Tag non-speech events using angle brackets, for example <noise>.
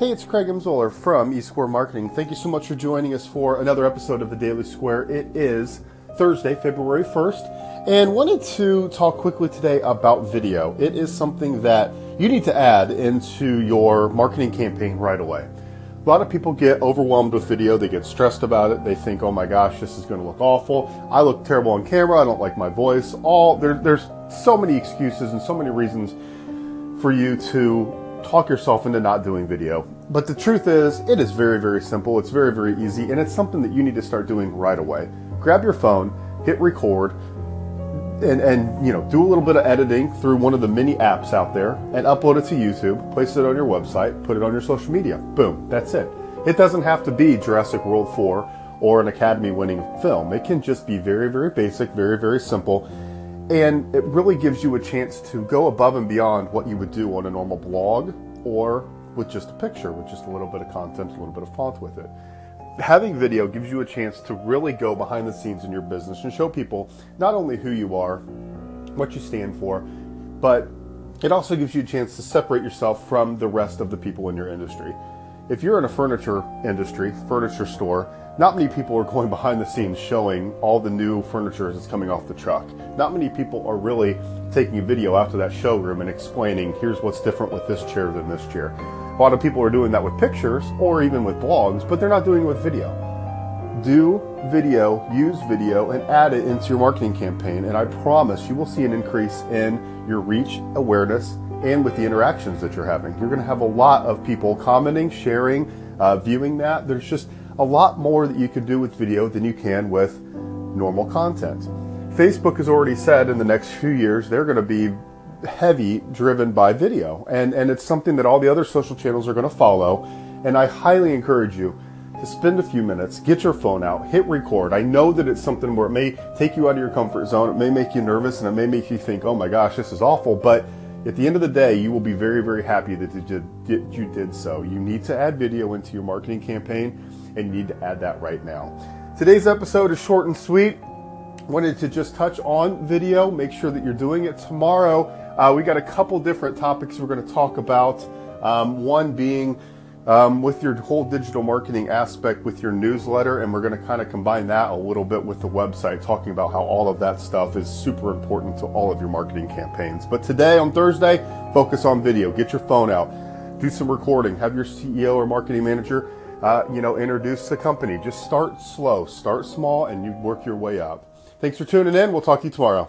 Hey, it's Craig Imzoller from eSquare Marketing. Thank you so much for joining us for another episode of the Daily Square. It is Thursday, February 1st, and wanted to talk quickly today about video. It is something that you need to add into your marketing campaign right away. A lot of people get overwhelmed with video. They get stressed about it. They think, "Oh my gosh, this is going to look awful. I look terrible on camera. I don't like my voice." All there, there's so many excuses and so many reasons for you to talk yourself into not doing video. But the truth is, it is very, very simple. It's very, very easy, and it's something that you need to start doing right away. Grab your phone, hit record, and, and you know, do a little bit of editing through one of the many apps out there and upload it to YouTube, place it on your website, put it on your social media. Boom, that's it. It doesn't have to be Jurassic World 4 or an Academy winning film. It can just be very, very basic, very, very simple and it really gives you a chance to go above and beyond what you would do on a normal blog or with just a picture, with just a little bit of content, a little bit of font with it. Having video gives you a chance to really go behind the scenes in your business and show people not only who you are, what you stand for, but it also gives you a chance to separate yourself from the rest of the people in your industry. If you're in a furniture industry, furniture store, not many people are going <laughs> behind the scenes showing all the new furniture that's coming off the truck. Not many people are really taking a video to that showroom and explaining, here's what's different with this chair than this chair. A lot of people are doing that with pictures or even with blogs, but they're not doing it with video. Do video, use video, and add it into your marketing campaign, and I promise you will see an increase in your reach, awareness, and with the interactions that you're having. You're going to have a lot of people commenting, sharing, uh, viewing that. There's just a lot more that you can do with video than you can with normal content. Facebook has already said in the next few years they're going to be heavy driven by video, and, and it's something that all the other social channels are going to follow. And I highly encourage you to spend a few minutes, get your phone out, hit record. I know that it's something where it may take you out of your comfort zone, it may make you nervous, and it may make you think, oh my gosh, this is awful, but at the end of the day, you will be very, very happy that you did, so. You need to add video into your marketing campaign and you need to add that right now. Today's episode is short and sweet. Wanted to just touch on video, make sure that you're doing it. Tomorrow, uh, we got a couple different topics we're going to talk about. Um, one being um, with your whole digital marketing aspect with your newsletter, and we're going to kind of combine that a little bit with the website, talking about how all of that stuff is super important to all of your marketing campaigns. But today on Thursday, focus on video. Get your phone out, do some recording, have your CEO or marketing manager uh, you know, introduce the company. Just start slow, start small, and you work your way up. Thanks for tuning in. We'll talk to you tomorrow.